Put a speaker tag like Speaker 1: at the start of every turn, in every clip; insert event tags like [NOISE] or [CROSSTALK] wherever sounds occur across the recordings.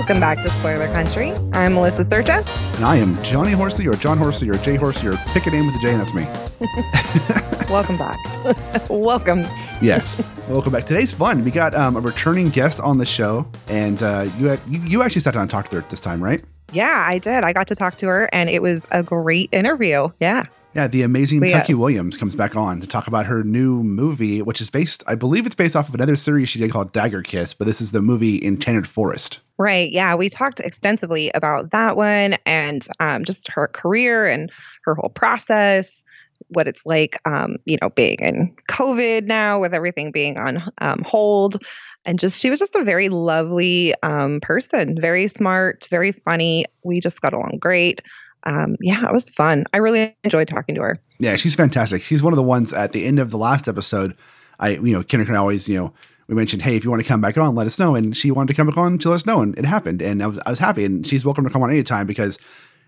Speaker 1: Welcome back to Spoiler Country. I'm Melissa Sercia.
Speaker 2: And I am Johnny Horsley or John Horsley or Jay Horsley or pick a name with a J and that's me. [LAUGHS] [LAUGHS]
Speaker 1: Welcome back. [LAUGHS] Welcome.
Speaker 2: Yes. Welcome back. Today's fun. We got um, a returning guest on the show, and uh, you, you you actually sat down and talked to her this time, right?
Speaker 1: Yeah, I did. I got to talk to her, and it was a great interview. Yeah.
Speaker 2: Yeah, the amazing
Speaker 1: uh,
Speaker 2: Tucky Williams comes back on to talk about her new movie, which is based, I believe it's based off of another series she did called Dagger Kiss, but this is the movie Enchanted Forest.
Speaker 1: Right. Yeah. We talked extensively about that one and um, just her career and her whole process, what it's like, um, you know, being in COVID now with everything being on um, hold. And just, she was just a very lovely um, person, very smart, very funny. We just got along great. Um, yeah, it was fun. I really enjoyed talking to her.
Speaker 2: Yeah, she's fantastic. She's one of the ones at the end of the last episode. I, you know, Kenric and I always, you know, we mentioned, hey, if you want to come back on, let us know. And she wanted to come back on to let us know, and it happened. And I was, I was happy. And she's welcome to come on anytime because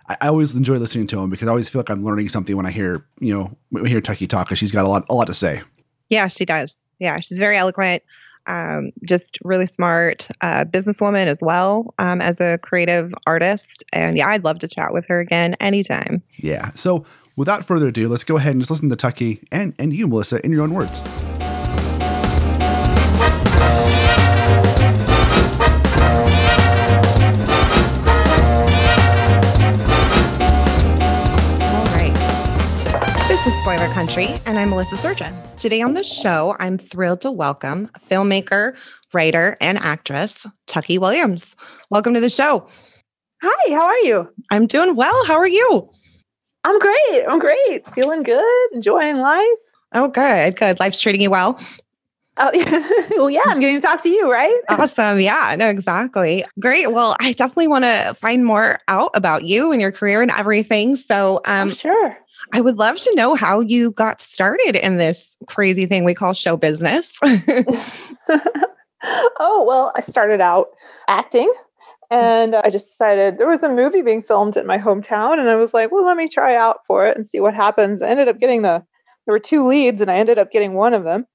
Speaker 2: I, I always enjoy listening to him because I always feel like I'm learning something when I hear, you know, when I hear Tucky talk. Because she's got a lot, a lot to say.
Speaker 1: Yeah, she does. Yeah, she's very eloquent, um, just really smart, uh, businesswoman as well um, as a creative artist. And yeah, I'd love to chat with her again anytime.
Speaker 2: Yeah. So without further ado, let's go ahead and just listen to Tucky and and you, Melissa, in your own words.
Speaker 1: This is Spoiler Country, and I'm Melissa Sercia. Today on the show, I'm thrilled to welcome filmmaker, writer, and actress Tucky Williams. Welcome to the show.
Speaker 3: Hi, how are you?
Speaker 1: I'm doing well. How are you?
Speaker 3: I'm great. I'm great. Feeling good, enjoying life.
Speaker 1: Oh, good, good. Life's treating you well.
Speaker 3: Oh, yeah. [LAUGHS] well, yeah, I'm getting to talk to you, right?
Speaker 1: Awesome. Yeah, no, exactly. Great. Well, I definitely want to find more out about you and your career and everything. So, um,
Speaker 3: sure.
Speaker 1: I would love to know how you got started in this crazy thing we call show business. [LAUGHS]
Speaker 3: oh, well, I started out acting and I just decided there was a movie being filmed in my hometown. And I was like, well, let me try out for it and see what happens. I ended up getting the, there were two leads and I ended up getting one of them.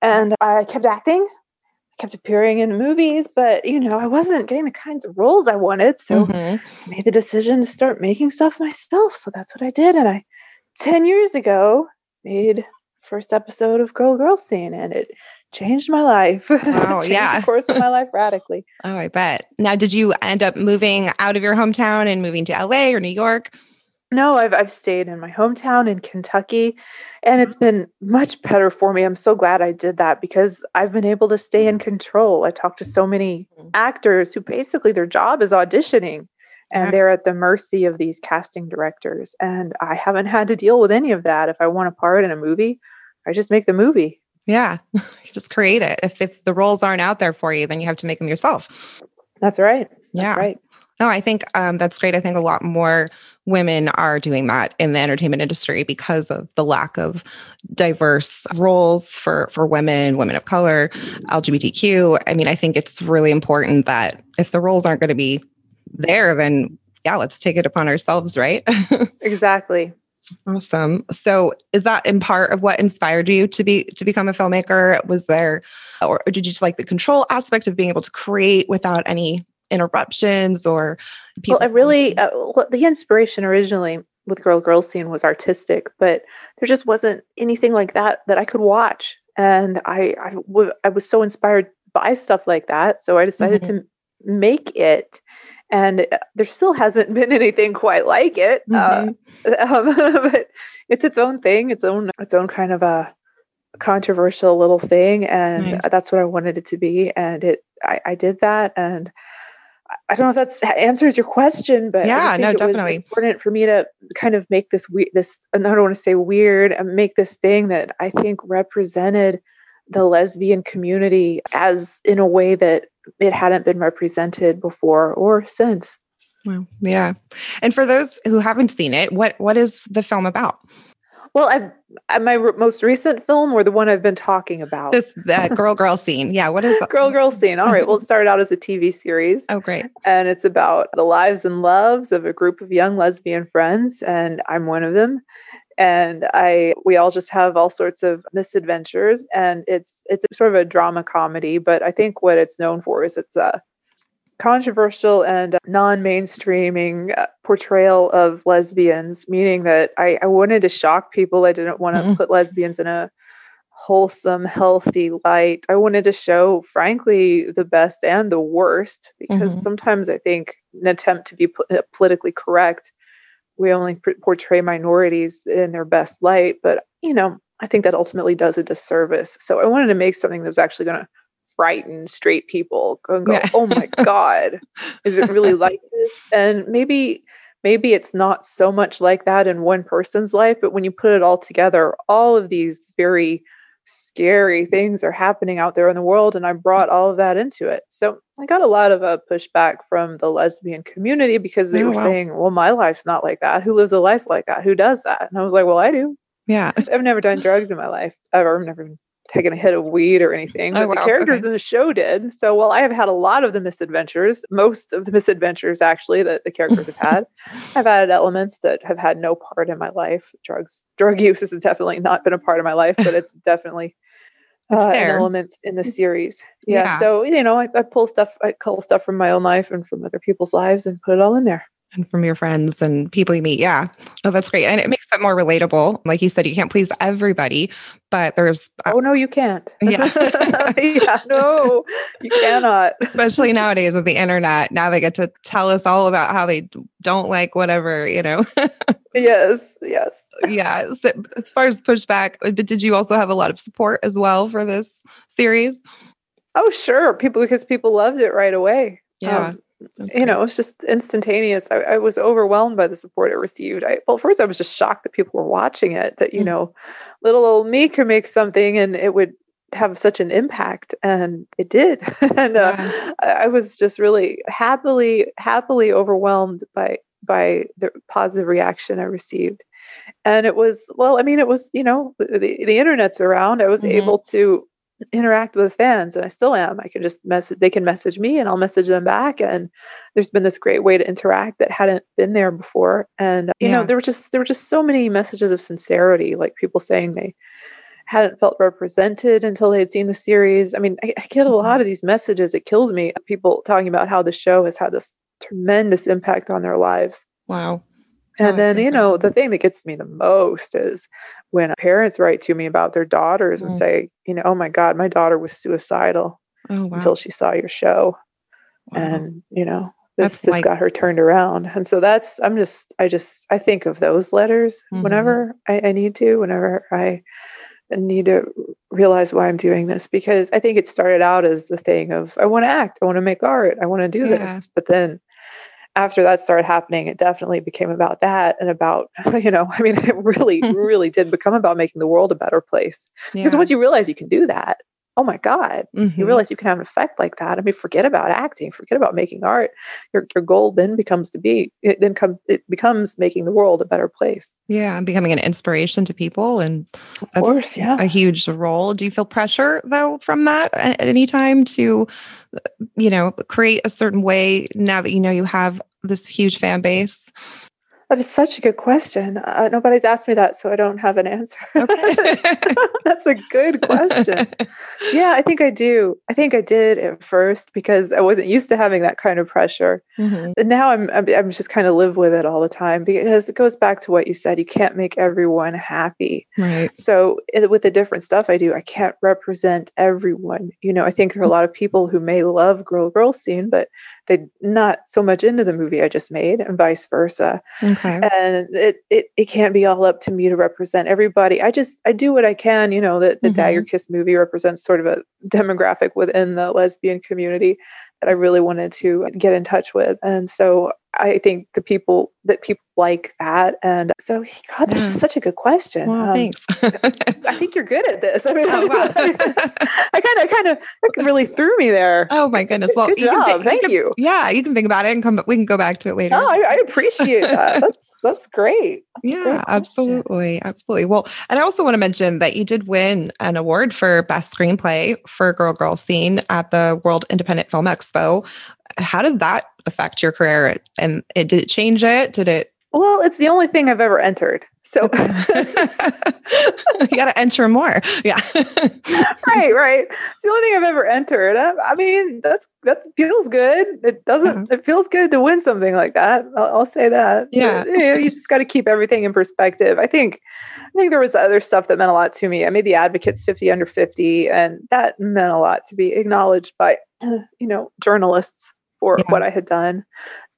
Speaker 3: And I kept acting, I kept appearing in movies, but you know, I wasn't getting the kinds of roles I wanted. So
Speaker 1: Mhm.
Speaker 3: I made the decision to start making stuff myself. So that's what I did. And I, 10 years ago, made first episode of Girl Girl Scene and it changed my life. [LAUGHS] Changed
Speaker 1: yeah.
Speaker 3: The course of my life radically. [LAUGHS]
Speaker 1: Oh, I bet. Now, did you end up moving out of your hometown and moving to LA or New York?
Speaker 3: No, I've, I've stayed in my hometown in Kentucky and it's mm-hmm. been much better for me. I'm so glad I did that because I've been able to stay in mm-hmm. control. I talk to so many mm-hmm. actors who basically their job is auditioning. And they're at the mercy of these casting directors. And I haven't had to deal with any of that. If I want a part in a movie, I just make the movie.
Speaker 1: Yeah, [LAUGHS] just create it. If, if the roles aren't out there for you, then you have to make them yourself.
Speaker 3: That's right. That's
Speaker 1: Yeah.
Speaker 3: right.
Speaker 1: No, I think um, that's great. I think a lot more women are doing that in the entertainment industry because of the lack of diverse roles for for women, women of color, LGBTQ. I mean, I think it's really important that if the roles aren't going to be there, then yeah, let's take it upon ourselves, right? [LAUGHS]
Speaker 3: Exactly.
Speaker 1: awesome. So, is that in part of what inspired you to be to become a filmmaker? Was there, or did you just like the control aspect of being able to create without any interruptions or
Speaker 3: Well, I really, uh, well, the inspiration originally with Girl Girl Scene was artistic, but there just wasn't anything like that that I could watch. And I, I, w- I was so inspired by stuff like that. So I decided to make it. And uh, there still hasn't been anything quite like it. Mm-hmm. Uh, [LAUGHS] um, but it's its own thing, its own its own kind of a controversial little thing, and nice. that's what I wanted it to be. And it, I, I did that, and I don't know if that answers your question, but
Speaker 1: yeah, no, definitely
Speaker 3: important for me to kind of make this weird, this I don't want to say weird, and make this thing that I think represented the lesbian community as in a way that it hadn't been represented before or since.
Speaker 1: Well, yeah. And for those who haven't seen it, what what is the film about?
Speaker 3: Well, I've, uh, my r- most recent film or the one I've been talking about?
Speaker 1: This that [LAUGHS] girl girl scene. Yeah, what is that?
Speaker 3: Girl girl scene. All right. Well, it [LAUGHS] started out as a TV series.
Speaker 1: Oh, great.
Speaker 3: And it's about the lives and loves of a group of young lesbian friends and I'm one of them. And I we all just have all sorts of misadventures and it's it's sort of a drama comedy, but I think what it's known for is it's a controversial and non-mainstreaming uh, portrayal of lesbians meaning that I, I wanted to shock people i didn't want to mm-hmm. put lesbians in a wholesome healthy light i wanted to show frankly the best and the worst because mm-hmm. sometimes i think an attempt to be po- uh, politically correct we only pr- portray minorities in their best light but you know i think that ultimately does a disservice so i wanted to make something that was actually going to frighten straight people and go, yeah. "Oh my [LAUGHS] god, is it really like this?" And maybe maybe it's not so much like that in one person's life, but when you put it all together, all of these very scary things are happening out there in the world and I brought all of that into it. So I got a lot of a uh, pushback from the lesbian community because they oh, were wow. saying, "Well, my life's not like that. Who lives a life like that? Who does that?" And I was like, "Well, I do."
Speaker 1: Yeah. [LAUGHS]
Speaker 3: I've never done drugs in my life ever. I've never taken a hit of weed or anything, but oh, wow. the characters okay. in the show did. So while I have had a lot of the misadventures, most of the misadventures actually that the characters have had, [LAUGHS] I've added elements that have had no part in my life. Drugs, drug [LAUGHS] use has definitely not been a part of my life, but it's [LAUGHS] definitely uh, an element in the series. Yeah, yeah. So you know, I, I pull stuff, I pull stuff from my own life and from other people's lives, and put it all in there
Speaker 1: and from your friends and people you meet. Yeah. Oh, that's great. And it makes it more relatable. Like you said, you can't please everybody, but there's.
Speaker 3: Uh, oh, no, you can't. [LAUGHS]
Speaker 1: Yeah. [LAUGHS]
Speaker 3: yeah. No, you cannot. [LAUGHS]
Speaker 1: Especially nowadays with the internet. Now they get to tell us all about how they don't like whatever, you know?
Speaker 3: yes. Yes.
Speaker 1: Yeah. So as far as pushback, uh, but did you also have a lot of support as well for this series?
Speaker 3: Oh, sure. People, because people loved it right away.
Speaker 1: Yeah. Um,
Speaker 3: that's you know, it was just instantaneous. I, I, was overwhelmed by the support it received. I, well, first I was just shocked that people were watching it. That you mm-hmm. know, little old me could make something and it would have such an impact, and it did. [LAUGHS] and uh, yeah. I, was just really happily, happily overwhelmed by by the positive reaction I received. And it was well, I mean, it was you know the the internet's around. I was mm-hmm. able to interact with fans and I still am. I can just message they can message me and I'll message them back and there's been this great way to interact that hadn't been there before and you yeah. know there were just there were just so many messages of sincerity like people saying they hadn't felt represented until they had seen the series. I mean, I, I get a lot mm-hmm. of these messages. It kills me. People talking about how the show has had this tremendous impact on their lives.
Speaker 1: Wow.
Speaker 3: And oh, then, you know, the thing that gets me the most is when parents write to me about their daughters mm. and say, you know, oh my God, my daughter was suicidal oh, wow. until she saw your show. Wow. And, you know, this, this like... got her turned around. And so that's, I'm just, I just, I think of those letters mm-hmm. whenever I, I need to, whenever I need to realize why I'm doing this because I think it started out as a thing of I want to act, I want to make art, I want to do yeah. this. But then after that started happening, it definitely became about that and about, [LAUGHS] you know, I mean, [LAUGHS] it really, [LAUGHS] really did become about making the world a better place. Yeah. Because once you realize you can do that, oh my God, mm-hmm. you realize you can have an effect like that. I mean, forget about acting, forget about making art. Your your goal then becomes to be it then come it becomes making the world a better place.
Speaker 1: Yeah, and becoming an inspiration to people. And that's course, yeah. a huge role. Do you feel pressure though from that at any time to, you know, create a certain way now that you know you have this huge fan base?
Speaker 3: That is such a good question. Uh, nobody's asked me that, so I don't have an answer. Okay. [LAUGHS] That's a good question. [LAUGHS] yeah, I think I do. I think I did at first because I wasn't used to having that kind of pressure. Mm-hmm. And now I'm, I'm, I'm just kind of live with it all the time because it goes back to what you said. You can't make everyone happy.
Speaker 1: Right.
Speaker 3: So with the different stuff I do, I can't represent everyone. You know, I think there are a lot of people who may love girl girl scene, but they not so much into the movie I just made, and vice versa.
Speaker 1: Okay.
Speaker 3: And it it it can't be all up to me to represent everybody. I just I do what I can. You know, that the
Speaker 1: Mhm.
Speaker 3: Dagger Kiss movie represents sort of a demographic within the lesbian community that I really wanted to get in touch with, and so I think the people that people like that, and so God, that's
Speaker 1: Yeah.
Speaker 3: just such a good question.
Speaker 1: Well,
Speaker 3: Um,
Speaker 1: thanks.
Speaker 3: I think you're good at this. I [LAUGHS] mean,
Speaker 1: Oh, wow.
Speaker 3: I kind of, kind of, really threw me there.
Speaker 1: oh my goodness. Well,
Speaker 3: good
Speaker 1: you can
Speaker 3: job.
Speaker 1: think-
Speaker 3: Thank
Speaker 1: can-
Speaker 3: you.
Speaker 1: Yeah, you can think about it and come. We can go back to it later.
Speaker 3: Oh, I, I appreciate that. [LAUGHS] That's that's great. great
Speaker 1: Yeah,
Speaker 3: question.
Speaker 1: absolutely. Absolutely. Well, and I also want to mention that you did win an award for best screenplay for Girl Girl Scene at the World Independent Film Expo. How did that affect your career? And it, did it change it? Did it?
Speaker 3: Well, it's the only thing I've ever entered. So, [LAUGHS] [LAUGHS]
Speaker 1: you got to enter more. Yeah. [LAUGHS]
Speaker 3: right, right. It's the only thing I've ever entered. I, I mean, that's that feels good. It doesn't. It feels good to win something like that. I'll, I'll say that.
Speaker 1: Yeah.
Speaker 3: You, know, you just got to keep everything in perspective. I think. I think there was other stuff that meant a lot to me. I made the Advocates 50 under 50, and that meant a lot to be acknowledged by, [CLEARS THROAT] you know, journalists for
Speaker 1: Yeah.
Speaker 3: what I had done.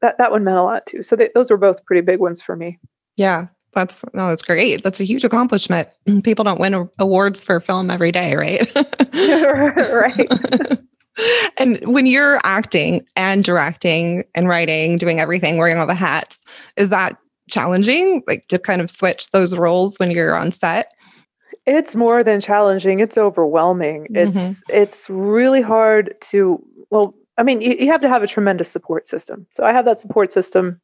Speaker 3: That that one meant a lot too. So they, those were both pretty big ones for me.
Speaker 1: yeah. That's no, that's great. That's a huge accomplishment. [CLEARS THROAT] People don't win a- awards for film every day, right? [LAUGHS]
Speaker 3: right. [LAUGHS]
Speaker 1: and when you're acting and directing and writing, doing everything, wearing all the hats, is that challenging? Like to kind of switch those roles when you're on set?
Speaker 3: It's more than challenging. It's overwhelming. It's
Speaker 1: Mhm.
Speaker 3: it's really hard to well, I mean, you, you have to have a tremendous support system. So I have that support system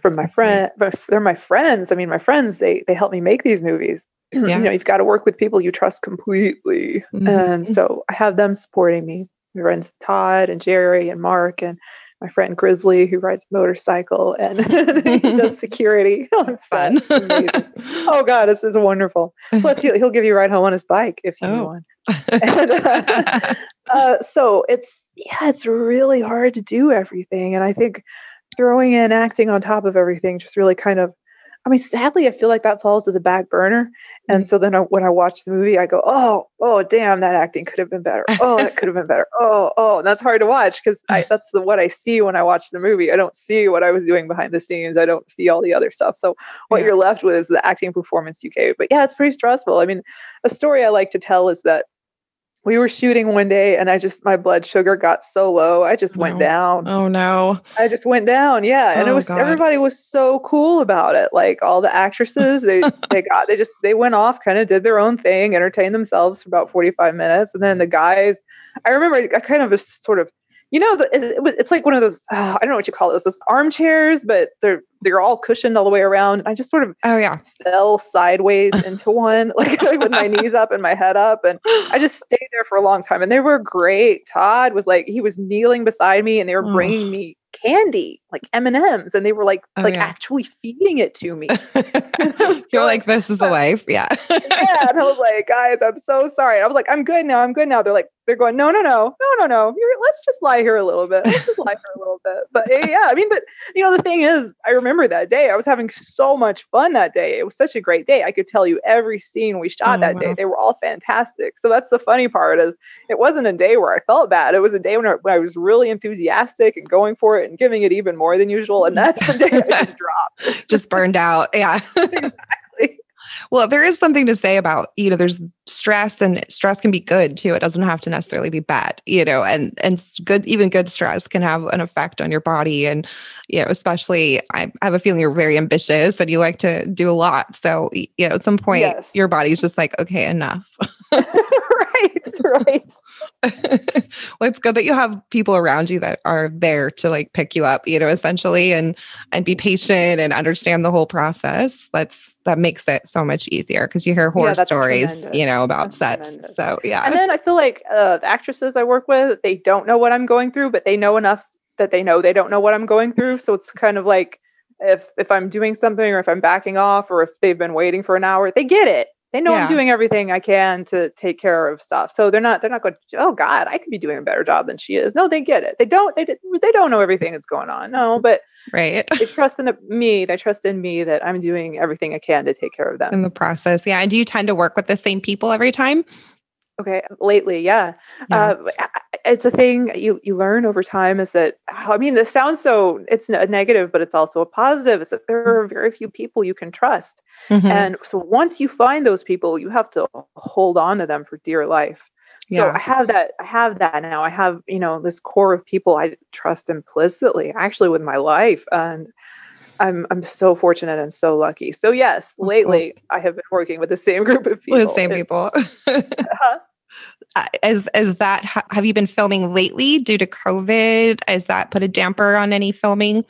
Speaker 3: from my
Speaker 1: That's great.
Speaker 3: friend, but they're my friends. I mean, my friends they they help me make these movies. [CLEARS THROAT]
Speaker 1: Yeah.
Speaker 3: You know, you've got to work with people you trust completely,
Speaker 1: Mhm.
Speaker 3: and so I have them supporting me. My friends Todd and Jerry and Mark and my friend Grizzly who rides motorcycle and [LAUGHS] he does [LAUGHS] security on
Speaker 1: It's fun.
Speaker 3: set. It's amazing. [LAUGHS] oh god this is wonderful plus he'll, he'll give you a ride home on his bike if you
Speaker 1: Oh.
Speaker 3: want and, uh, uh, so it's yeah it's really hard to do everything and i think throwing in acting on top of everything just really kind of i mean sadly i feel like that falls to the back burner and mm-hmm. so then I, when i watch the movie i go oh oh damn that acting could have been better. Oh that could have been better. Oh oh and that's hard to watch because [LAUGHS] that's the what i see when i watch the movie. I don't see what i was doing behind the scenes. I don't see all the other stuff. So what
Speaker 1: Yeah.
Speaker 3: you're left with is the acting performance you gave. But yeah it's pretty stressful. I mean a story i like to tell is that we were shooting one day and i just my blood sugar got so low i just went
Speaker 1: No.
Speaker 3: down
Speaker 1: oh no.
Speaker 3: I just went down. Yeah. And it
Speaker 1: Oh,
Speaker 3: was
Speaker 1: God.
Speaker 3: everybody was so cool about it. Like all the actresses, they [LAUGHS] they got they just they went off, kind of did their own thing, entertained themselves for about 45 minutes. And then the guys, I remember I kind of was sort of, you know, the, it, it was it's like one of those, uh, I don't know what you call those, those armchairs, but they're they're all cushioned all the way around. I just sort of
Speaker 1: Oh yeah.
Speaker 3: fell sideways into [LAUGHS] one, like, like [LAUGHS] with my knees up and my head up. And I just stayed there for a long time. And they were great. Todd was like, he was kneeling beside me and they were bringing me candy, like M&Ms. And they were like,
Speaker 1: Oh,
Speaker 3: like
Speaker 1: yeah.
Speaker 3: actually feeding it to me. [LAUGHS] [LAUGHS]
Speaker 1: You're like, this is the life. Yeah.
Speaker 3: yeah. And I was [LAUGHS] like, guys, I'm so sorry. And I was like, I'm good now. I'm good now. They're like, they're going, no, no, no, no, no, no. You're, let's just lie here a little bit. Let's just lie here a little bit. But eh, yeah, I mean, but you know, the thing is, I remember that day. I was having so much fun that day. It was such a great day. I could tell you every scene we shot
Speaker 1: Oh,
Speaker 3: that
Speaker 1: wow.
Speaker 3: day. They were all fantastic. So that's the funny part is it wasn't a day where I felt bad. It was a day when I, when I was really enthusiastic and going for it and giving it even more than usual. And that's the day I just dropped. [LAUGHS]
Speaker 1: Just burned out. Yeah. [LAUGHS]
Speaker 3: Exactly.
Speaker 1: Well, there is something to say about, you know, there's stress and stress can be good too. It doesn't have to necessarily be bad, you know, and and good even good stress can have an effect on your body and you know, especially I I have a feeling you're very ambitious and you like to do a lot. So, you know, at some point
Speaker 3: Yes.
Speaker 1: your body's just like, okay, enough. [LAUGHS] [LAUGHS]
Speaker 3: right, right. [LAUGHS]
Speaker 1: well, it's good that you have people around you that are there to like pick you up, you know, essentially and and be patient and understand the whole process. That's that makes it so much easier because you hear horror
Speaker 3: that's
Speaker 1: stories,
Speaker 3: tremendous.
Speaker 1: you know, about
Speaker 3: That's
Speaker 1: sets.
Speaker 3: tremendous.
Speaker 1: So yeah.
Speaker 3: And then I feel like uh, the actresses I work with, they don't know what I'm going through, but they know enough that they know they don't know what I'm going through. So it's kind of like if if I'm doing something or if I'm backing off or if they've been waiting for an hour, they get it. They know
Speaker 1: Yeah.
Speaker 3: I'm doing everything I can to take care of stuff. So they're not they're not going, oh God, I could be doing a better job than she is. No, they get it. They don't they they don't know everything that's going on. No, but
Speaker 1: right.
Speaker 3: they [LAUGHS] trust in the, me. They trust in me that I'm doing everything I can to take care of them.
Speaker 1: In the process. Yeah. And do you tend to work with the same people every time?
Speaker 3: Okay, lately, yeah.
Speaker 1: Yeah.
Speaker 3: Uh, it's a thing you you learn over time is that I mean this sounds so it's a negative but it's also a positive is that there are very few people you can trust
Speaker 1: Mhm.
Speaker 3: and so once you find those people you have to hold on to them for dear life
Speaker 1: Yeah.
Speaker 3: so I have that I have that now I have you know this core of people I trust implicitly actually with my life and I'm I'm so fortunate and so lucky so yes
Speaker 1: cool.
Speaker 3: lately I have been working with the same group of people
Speaker 1: With the same people. [LAUGHS]
Speaker 3: Uh-huh.
Speaker 1: Is is that have you been filming lately due to COVID? Has that put a damper on any filming?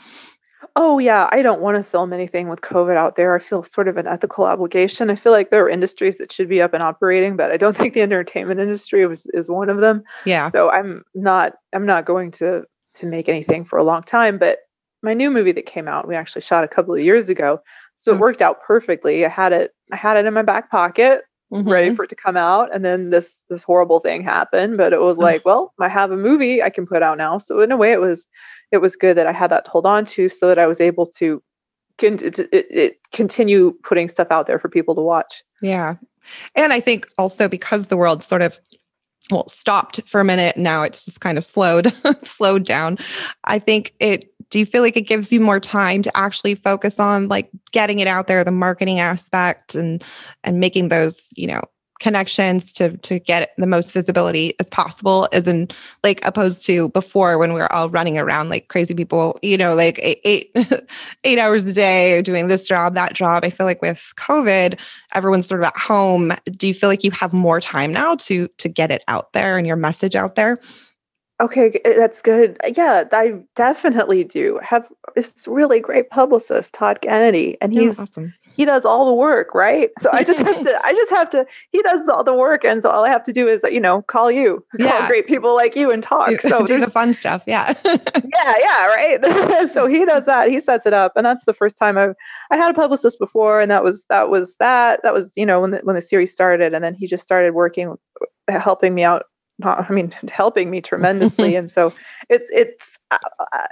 Speaker 3: Oh yeah, I don't want to film anything with COVID out there. I feel sort of an ethical obligation. I feel like there are industries that should be up and operating, but I don't [LAUGHS] think the entertainment industry was, is one of them.
Speaker 1: Yeah.
Speaker 3: So I'm not I'm not going to to make anything for a long time. But my new movie that came out, we actually shot a couple of years ago, so it mm. worked out perfectly. I had it I had it in my back pocket, ready
Speaker 1: Mhm.
Speaker 3: for it to come out, and then this this horrible thing happened. But it was like, well, I have a movie I can put out now. So in a way, it was it was good that I had that to hold on to, so that I was able to con- it, it, it continue putting stuff out there for people to watch.
Speaker 1: Yeah. And I think also because the world sort of well stopped for a minute now it's just kind of slowed [LAUGHS] slowed down i think it do you feel like it gives you more time to actually focus on like getting it out there the marketing aspect and and making those you know connections to to get the most visibility as possible as in like opposed to before when we were all running around like crazy people you know like eight eight, [LAUGHS] eight hours a day doing this job that job? I feel like with covid everyone's sort of at home. Do you feel like you have more time now to to get it out there and your message out there
Speaker 3: Okay, uh, that's good. Yeah, I definitely do. Have this really great publicist, Todd Kennedy, and he's
Speaker 1: awesome
Speaker 3: he does all the work, right? So I just have to, [LAUGHS] I just have to, he does all the work. And so all I have to do is, you know, call you, [LAUGHS]
Speaker 1: Yeah.
Speaker 3: call great people like you and talk.
Speaker 1: do,
Speaker 3: So [LAUGHS]
Speaker 1: do the fun stuff yeah
Speaker 3: yeah, yeah, right. so he does that. He sets it up. And that's the first time I've, I had a publicist before and that was, that was that, that was, you know, when the, when the series started and then he just started working, uh, helping me out. Not, I mean, [LAUGHS] helping me tremendously. [LAUGHS] and so it's, it's, I,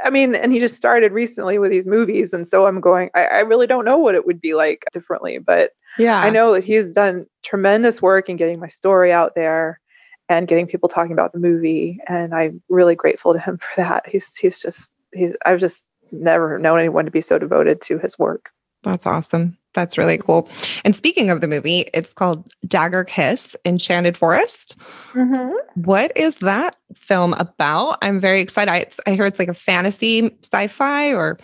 Speaker 3: I mean, and he just started recently with these movies. And so I'm going, I, I really don't know what it would be like differently, but
Speaker 1: yeah
Speaker 3: I know that he's done tremendous work in getting my story out there and getting people talking about the movie. And I'm really grateful to him for that. He's he's just he's I've just never known anyone to be so devoted to his work.
Speaker 1: That's awesome. That's really cool. And speaking of the movie, it's called Dagger Kiss Enchanted Forest. What is that film about? I'm very excited. I, I hear it's like a fantasy sci fi or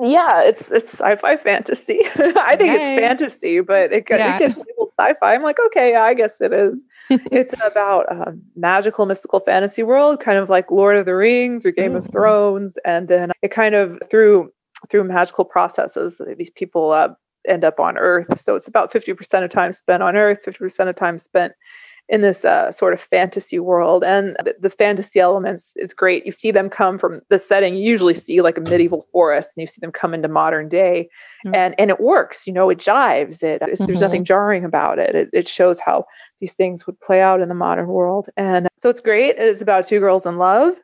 Speaker 3: Yeah, it's it's sci-fi fantasy. [LAUGHS] I think
Speaker 1: Yay.
Speaker 3: it's fantasy, but it,
Speaker 1: Yeah.
Speaker 3: it gets labeled sci-fi. I'm like, okay, yeah, I guess it is. [LAUGHS] it's about um, magical, mystical fantasy world, kind of like Lord of the Rings or Game of Thrones, and then it kind of through through magical processes, these people uh, end up on Earth. So it's about 50% of time spent on Earth, 50% of time spent in this uh, sort of fantasy world. And the, the fantasy elements it's great. You see them come from the setting. You usually see like a medieval forest and you see them come into modern day.
Speaker 1: Mm.
Speaker 3: and and it works you know it jives. It it's, there's nothing jarring about it. it it shows how these things would play out in the modern world. And so it's great. It's about two girls in love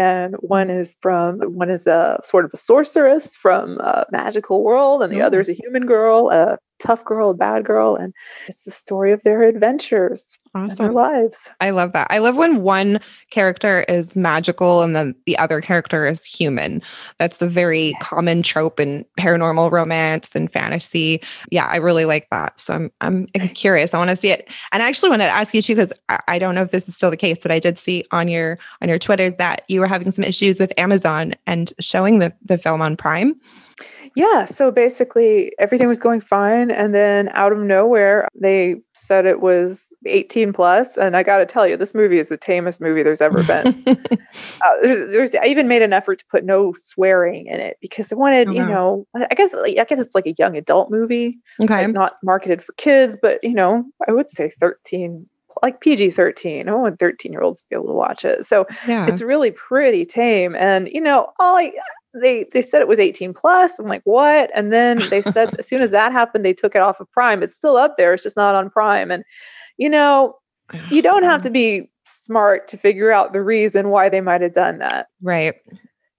Speaker 3: and one is from one is a sort of a sorceress from a magical world and the
Speaker 1: Oh.
Speaker 3: other is a human girl a tough girl a bad girl and it's the story of their adventures and their
Speaker 1: awesome.
Speaker 3: lives
Speaker 1: I love that. I love when one character is magical and then the other character is human. That's a very common trope in paranormal romance and fantasy. Yeah, I really like that. So I'm I'm [LAUGHS] curious. I want to see it. And I actually wanted to ask you too, because I, I don't know if this is still the case, but I did see on your on your Twitter that you were having some issues with Amazon and showing the the film on Prime.
Speaker 3: Yeah, so basically everything was going fine and then out of nowhere they said it was 18 plus and I got to tell you this movie is the tamest movie there's ever been. [LAUGHS] uh, there's, there's I even made an effort to put no swearing in it because I wanted,
Speaker 1: Oh,
Speaker 3: you know, I guess I guess it's like a young adult movie,
Speaker 1: okay.
Speaker 3: like not marketed for kids, but you know, I would say 13 like PG-13. I want 13-year-olds to be able to watch it. So
Speaker 1: Yeah.
Speaker 3: it's really pretty tame and you know all i they they said it was 18 plus i'm like what and then they [LAUGHS] said as soon as that happened they took it off of prime it's still up there it's just not on prime and you know you don't have to be smart to figure out the reason why they might have done that
Speaker 1: Right.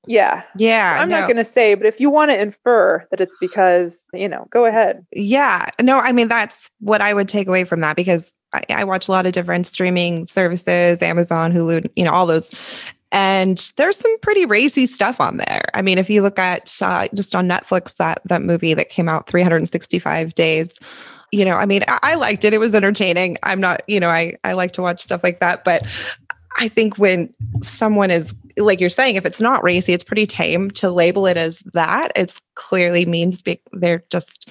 Speaker 3: Yeah.
Speaker 1: Yeah.
Speaker 3: I'm
Speaker 1: no.
Speaker 3: not going to say, but if you want to infer that it's because, you know, go ahead.
Speaker 1: Yeah. No, I mean, that's what I would take away from that because I, I watch a lot of different streaming services, Amazon, Hulu, you know, all those. And there's some pretty racy stuff on there. I mean, if you look at uh, just on Netflix, that that movie that came out 365 days, you know, I mean, I, I liked it. It was entertaining. I'm not, you know, I I like to watch stuff like that, but I think when someone is like you're saying, if it's not racy, it's pretty tame to label it as that. It's clearly means be- they're just,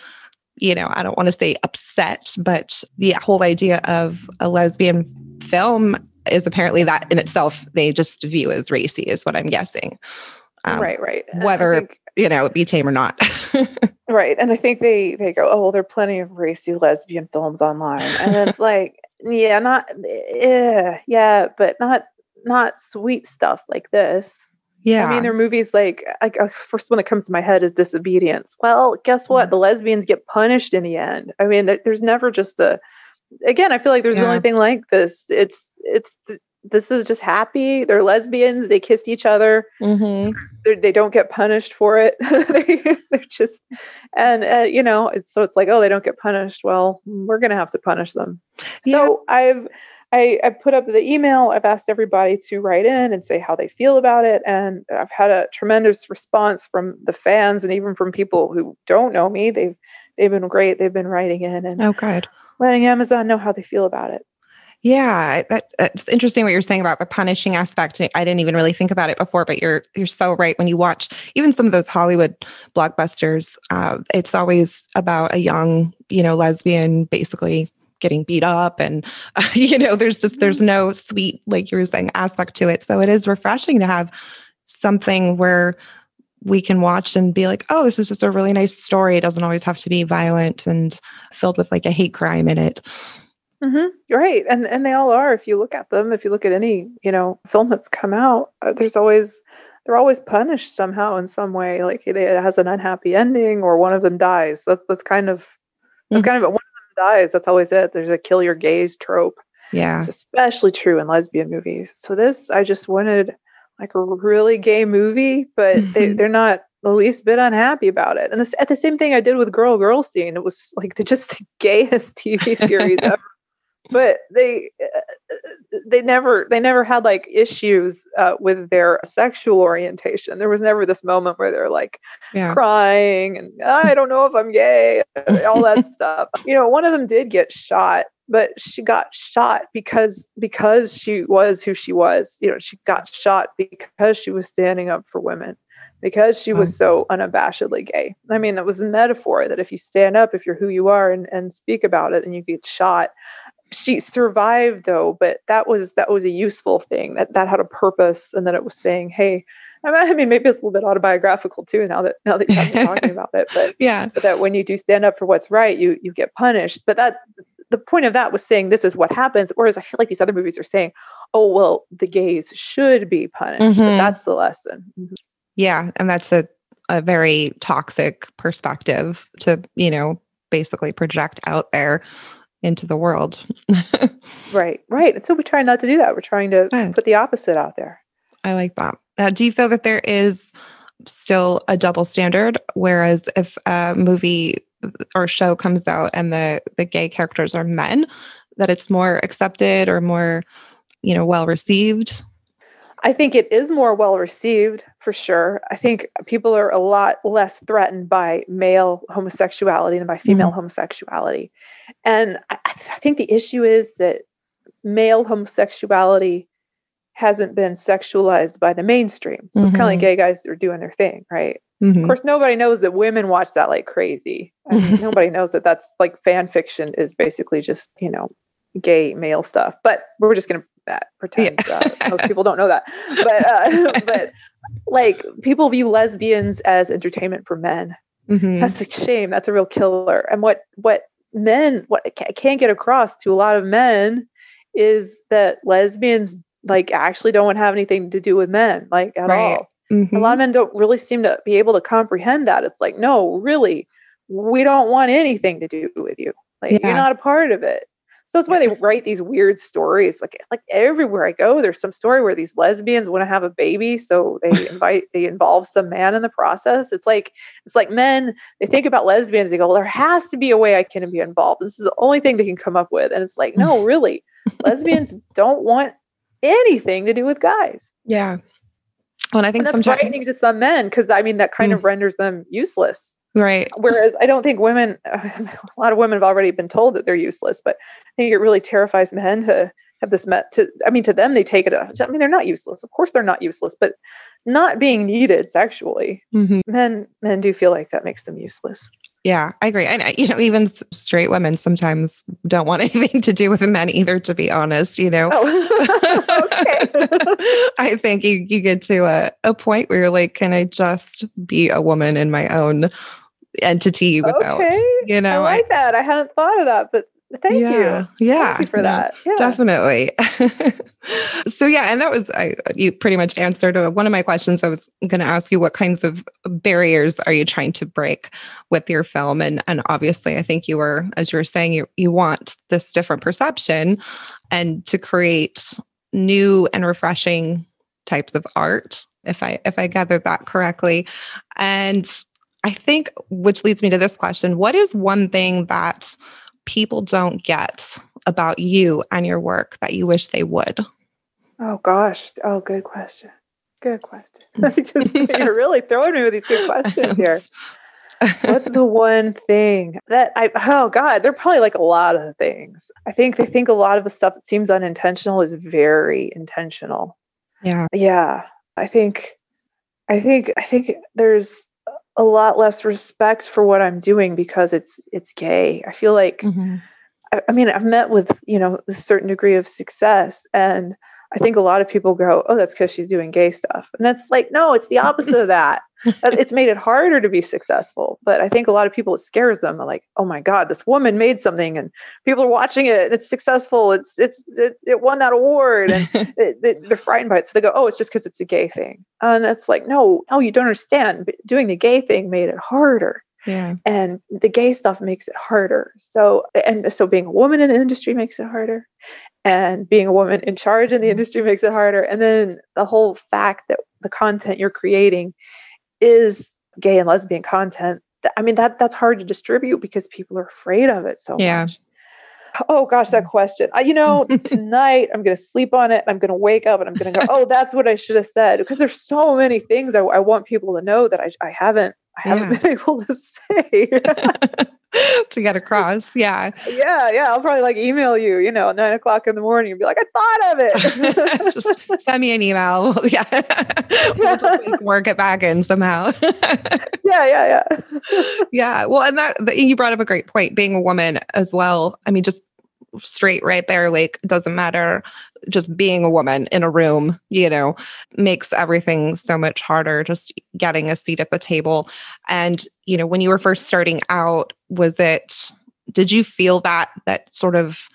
Speaker 1: you know, I don't want to say upset, but the whole idea of a lesbian film is apparently that in itself they just view as racy, is what I'm guessing. Um,
Speaker 3: right, right.
Speaker 1: Whether-
Speaker 3: think-
Speaker 1: You know, it be tame or not. [LAUGHS]
Speaker 3: right. And I think they they go, oh, well, there are plenty of racy lesbian films online, and it's [LAUGHS] like, yeah, not, eh, yeah, but not not sweet stuff like this.
Speaker 1: yeah.
Speaker 3: I mean, there are movies like, like uh, first one that comes to my head is Disobedience. Well, guess what?
Speaker 1: Mm.
Speaker 3: The lesbians get punished in the end. I mean, th- there's never just a. Again, I feel like there's the only thing like this. It's it's this is just happy. They're lesbians. They kiss each other.
Speaker 1: Mhm.
Speaker 3: They're, they don't get punished for it. [LAUGHS] they, they're just, and uh, you know, it's, so it's like, oh, they don't get punished. Well, we're gonna have to punish them.
Speaker 1: Yeah.
Speaker 3: So I've I, I put up the email. I've asked everybody to write in and say how they feel about it, and I've had a tremendous response from the fans and even from people who don't know me. They've they've been great. They've been writing in and
Speaker 1: Oh, good.
Speaker 3: Letting Amazon know how they feel about it.
Speaker 1: Yeah, that, that's interesting what you're saying about the punishing aspect. I didn't even really think about it before, but you're you're so right. When you watch even some of those Hollywood blockbusters, uh, it's always about a young, you know, lesbian basically getting beat up, and uh, [LAUGHS] you know, there's just there's no sweet, like you were saying, aspect to it. So it is refreshing to have something where we can watch and be like, oh, this is just a really nice story. It doesn't always have to be violent and filled with like a hate crime in it.
Speaker 3: Mm-hmm. Right, and and they all are. If you look at them, if you look at any you know film that's come out, uh, there's always they're always punished somehow in some way. Like it, it has an unhappy ending, or one of them dies. That's that's kind of that's
Speaker 1: Mhm.
Speaker 3: kind of it. One of them dies. That's always it. There's a kill your gays trope.
Speaker 1: Yeah.
Speaker 3: It's especially true in lesbian movies. So this, I just wanted like a really gay movie, but they
Speaker 1: Mhm.
Speaker 3: they're not the least bit unhappy about it. And this at the same thing I did with Girl Girl Scene. It was like the just the [LAUGHS] gayest TV series [LAUGHS] ever. But they uh, they never they never had like issues uh, with their sexual orientation. There was never this moment where they're like
Speaker 1: Yeah.
Speaker 3: crying and I don't know if I'm gay, [LAUGHS] all that stuff. You know, one of them did get shot, but she got shot because because she was who she was. You know, she got shot because she was standing up for women. Because she was so unabashedly gay. I mean, it was a metaphor that if you stand up, if you're who you are and, and speak about it, and you get shot. She survived though, but that was that was a useful thing. That that had a purpose, and that it was saying, "Hey, I mean, maybe it's a little bit autobiographical too. Now that now that you have me talking [LAUGHS] about it, but
Speaker 1: Yeah.
Speaker 3: but that when you do stand up for what's right, you you get punished. But that the point of that was saying this is what happens. Whereas I feel like these other movies are saying, oh well, the gays should be punished.
Speaker 1: Mhm.
Speaker 3: that's the lesson. Mhm.
Speaker 1: Yeah. And that's a, a very toxic perspective to, you know, basically project out there into the world. [LAUGHS]
Speaker 3: Right, right. And so we try not to do that. We're trying to
Speaker 1: Good.
Speaker 3: put the opposite out there.
Speaker 1: I like that. Uh, do you feel that there is still a double standard? Whereas if a movie or show comes out and the the gay characters are men, that it's more accepted or more, you know, well received?
Speaker 3: I think it is more well received for sure. I think people are a lot less threatened by male homosexuality than by female homosexuality. And I, I th- I think the issue is that male homosexuality hasn't been sexualized by the mainstream. So it's kind of like gay guys are doing their thing, right?
Speaker 1: Mhm.
Speaker 3: Of course, nobody knows that women watch that like crazy. I mean, [LAUGHS] nobody knows that that's like fan fiction is basically just, you know, gay male stuff. But we're just going to pretend
Speaker 1: Yeah.
Speaker 3: uh, [LAUGHS] most people don't know that. But, uh, [LAUGHS] but like people view lesbians as entertainment for men.
Speaker 1: Mhm.
Speaker 3: That's a shame. That's a real killer. And what, what men, what I can't get across to a lot of men is that lesbians like actually don't have anything to do with men, like at
Speaker 1: Right.
Speaker 3: all
Speaker 1: Mhm.
Speaker 3: a lot of men don't really seem to be able to comprehend that. It's like, no, really, we don't want anything to do with you. Like
Speaker 1: Yeah.
Speaker 3: you're not a part of it. So that's why they write these weird stories. Like like everywhere I go, there's some story where these lesbians want to have a baby, so they [LAUGHS] invite they involve some man in the process. It's like it's like men. They think about lesbians. They go, well, there has to be a way I can be involved. This is the only thing they can come up with, and it's like, no, [LAUGHS] really, lesbians don't want anything to do with guys.
Speaker 1: Yeah. Well, and I think
Speaker 3: And that's
Speaker 1: sometimes
Speaker 3: frightening to some men because I mean that kind of mm. renders them useless.
Speaker 1: Right.
Speaker 3: Whereas I don't think women, [LAUGHS] a lot of women have already been told that they're useless, but I think it really terrifies men to have this met to, I mean, to them, they take it, I mean, they're not useless. Of course they're not useless, but not being needed sexually,
Speaker 1: Mhm.
Speaker 3: men, men do feel like that makes them useless.
Speaker 1: Yeah, I agree. And you know, even straight women sometimes don't want [LAUGHS] anything to do with men either. To be honest, you know.
Speaker 3: Oh, [LAUGHS] okay. [LAUGHS]
Speaker 1: I think you, you get to a, a point where you're like, can I just be a woman in my own entity without,
Speaker 3: okay.
Speaker 1: you know,
Speaker 3: I like that. I hadn't thought of that, but thank
Speaker 1: yeah,
Speaker 3: you.
Speaker 1: Yeah.
Speaker 3: Thank you for that. Yeah.
Speaker 1: Definitely. [LAUGHS] so yeah, and that was I you pretty much answered uh, one of my questions. I was going to ask you what kinds of barriers are you trying to break with your film, and and obviously I think you were, as you were saying, you you want this different perception, and to create new and refreshing types of art. If I if I gathered that correctly, and I think which leads me to this question: What is one thing that people don't get about you and your work that you wish they would?
Speaker 3: Oh gosh. Oh, good question. Good question. [LAUGHS] Just, [LAUGHS] you're really throwing me with these good questions here. [LAUGHS] What's the one thing that I, oh God, they're probably like a lot of things. I think they think a lot of the stuff that seems unintentional is very intentional.
Speaker 1: yeah.
Speaker 3: Yeah. I think, I think, I think there's a lot less respect for what I'm doing because it's, it's gay. I feel like,
Speaker 1: Mhm.
Speaker 3: I, I mean, I've met with, you know, a certain degree of success and I think a lot of people go, oh, that's because she's doing gay stuff. And that's like, no, it's the opposite of that. That- It's made it harder to be successful. But I think a lot of people, it scares them. They're like, oh my God, this woman made something and people are watching it and it's successful. It's, it's, it, it won that award and [LAUGHS] it, it- they're frightened by it. So they go, oh, it's just because it's a gay thing. And it's like, no, no, you don't understand. Doing the gay thing made it harder
Speaker 1: yeah.
Speaker 3: and the gay stuff makes it harder so and so being a woman in the industry makes it harder and being a woman in charge in the mm-hmm. industry makes it harder and then the whole fact that the content you're creating is gay and lesbian content i mean that that's hard to distribute because people are afraid of it so
Speaker 1: Yeah.
Speaker 3: much. Oh gosh that mm. question. I, you know [LAUGHS] tonight i'm going to sleep on it i'm going to wake up and i'm going to go oh that's what i should have said. Because there's so many things I, I want people to know that i, I haven't i haven't
Speaker 1: Yeah. [LAUGHS]
Speaker 3: been able to say [LAUGHS] [LAUGHS]
Speaker 1: to get across. Yeah.
Speaker 3: yeah yeah i'll probably like email you you know nine o'clock in the morning and be like i thought of it [LAUGHS]
Speaker 1: just send me an email. [LAUGHS] yeah. we'll just like work it back in somehow.
Speaker 3: yeah yeah yeah
Speaker 1: yeah. Well, and that, that you brought up a great point being a woman as well. I mean, just straight right there, like, doesn't matter. Just being a woman in a room, you know, makes everything so much harder, just getting a seat at the table. And, you know, when you were first starting out, was it, did you feel that, that sort of,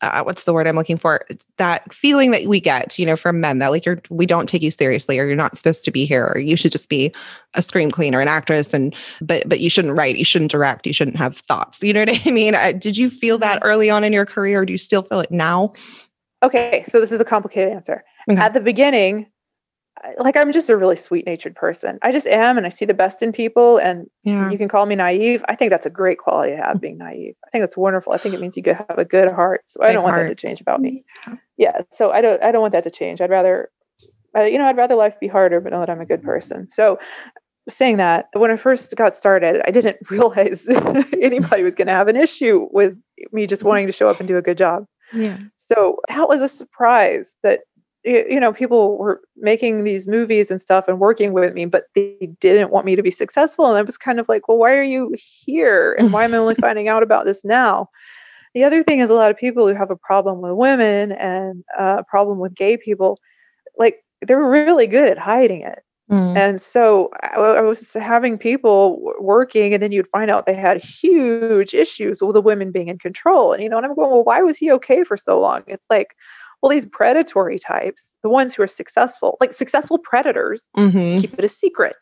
Speaker 1: uh, what's the word I'm looking for? That feeling that we get, you know, from men that like you're, we don't take you seriously, or you're not supposed to be here, or you should just be a scream queen or an actress, and but but you shouldn't write, you shouldn't direct, you shouldn't have thoughts. You know what [LAUGHS] I mean? Uh, did you feel that early on in your career? Or do you still feel it now?
Speaker 3: okay so this is a complicated answer
Speaker 1: Okay.
Speaker 3: at the beginning like i'm just a really sweet natured person. I just am and i see the best in people and
Speaker 1: Yeah,
Speaker 3: you can call me naive. I think that's a great quality to have being naive. I think that's wonderful. I think it means you could have a good heart so i don't want
Speaker 1: heart.
Speaker 3: that to change about me. Yeah. So i don't i don't want that to change. I'd rather uh, you know i'd rather life be harder but know that i'm a good person. So saying that when i first got started i didn't [LAUGHS] realize [LAUGHS] anybody was going to have an issue with me just wanting to show up and do a good job.
Speaker 1: Yeah,
Speaker 3: so that was a surprise that you know people were making these movies and stuff and working with me but they didn't want me to be successful and i was kind of like well why are you here and why am i only [LAUGHS] finding out about this now the other thing is a lot of people who have a problem with women and uh, a problem with gay people like they're really good at hiding it
Speaker 1: Mm.
Speaker 3: and so I, I was having people working, and then you'd find out they had huge issues with the women being in control. And you know, and I'm going, well, why was he okay for so long? It's like, well, these predatory types, the ones who are successful, like successful predators,
Speaker 1: Mhm.
Speaker 3: keep it a secret.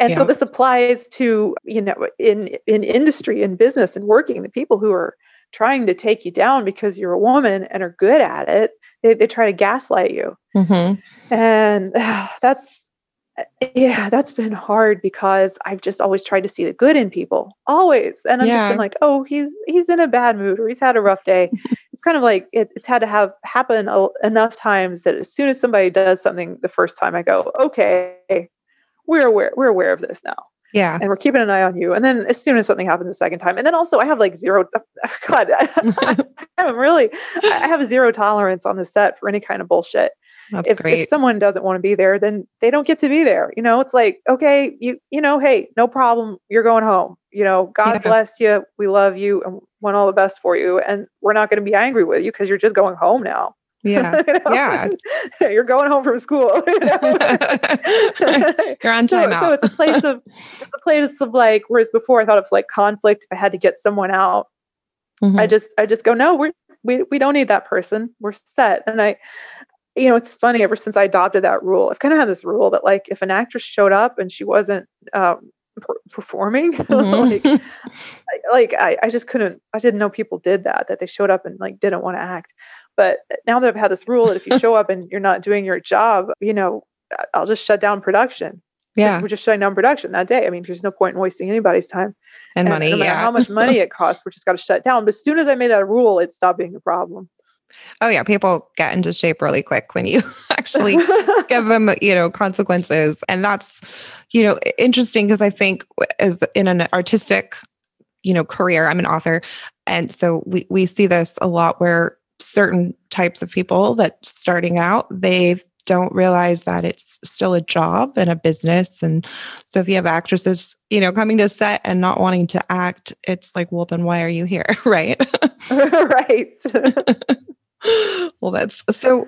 Speaker 3: And so this applies to you know in in industry in business and working the people who are trying to take you down because you're a woman and are good at it. They, they try to gaslight you.
Speaker 1: Mm-hmm.
Speaker 3: And uh, [SIGHS] that's, yeah, that's been hard because I've just always tried to see the good in people, always. And I've
Speaker 1: Yeah.
Speaker 3: just been like, oh, he's he's in a bad mood or he's had a rough day. [LAUGHS] it's kind of like it, it's had to have happen a, enough times that as soon as somebody does something the first time, I go, okay, we're aware we're aware of this now
Speaker 1: Yeah.
Speaker 3: and we're keeping an eye on you. And then as soon as something happens the second time, and then also I have like zero, [LAUGHS] God, [LAUGHS] I'm really, I have zero tolerance on the set for any kind of bullshit.
Speaker 1: That's
Speaker 3: If,
Speaker 1: great.
Speaker 3: if someone doesn't want to be there, then they don't get to be there. You know, it's like, okay, you, you know, hey, no problem. You're going home. You know, God
Speaker 1: Yeah.
Speaker 3: bless you. We love you and want all the best for you. And we're not going to be angry with you because you're just going home now.
Speaker 1: yeah. [LAUGHS]
Speaker 3: You know?
Speaker 1: Yeah. [LAUGHS]
Speaker 3: you're going home from school. [LAUGHS] you know?
Speaker 1: You're on
Speaker 3: so,
Speaker 1: timeout.
Speaker 3: so it's a place of it's a place of like whereas before I thought it was like conflict if I had to get someone out
Speaker 1: Mhm.
Speaker 3: I just I just go no we're we we don't need that person we're set and I you know it's funny ever since I adopted that rule I've kind of had this rule that like if an actress showed up and she wasn't um, per- performing [LAUGHS] like
Speaker 1: Mhm. [LAUGHS]
Speaker 3: I- like I, I just couldn't I didn't know people did that that they showed up and like didn't want to act but now that I've had this rule that if you [LAUGHS] show up and you're not doing your job you know I'll just shut down production
Speaker 1: yeah.
Speaker 3: we're just shutting down production that day I mean there's no point in wasting anybody's time
Speaker 1: And money.
Speaker 3: no matter
Speaker 1: Yeah.
Speaker 3: how much money it costs we're just got to shut down but as soon as I made that rule it stopped being a problem
Speaker 1: oh yeah. People get into shape really quick when you [LAUGHS] actually give [LAUGHS] them you know consequences. And that's you know interesting because i think as in an artistic you know career i'm an author and so we we see this a lot where certain types of people that starting out they don't realize that it's still a job and a business. And so if you have actresses you know coming to set and not wanting to act it's like well then why are you here? [LAUGHS] Right?
Speaker 3: Right [GASPS]
Speaker 1: well that's so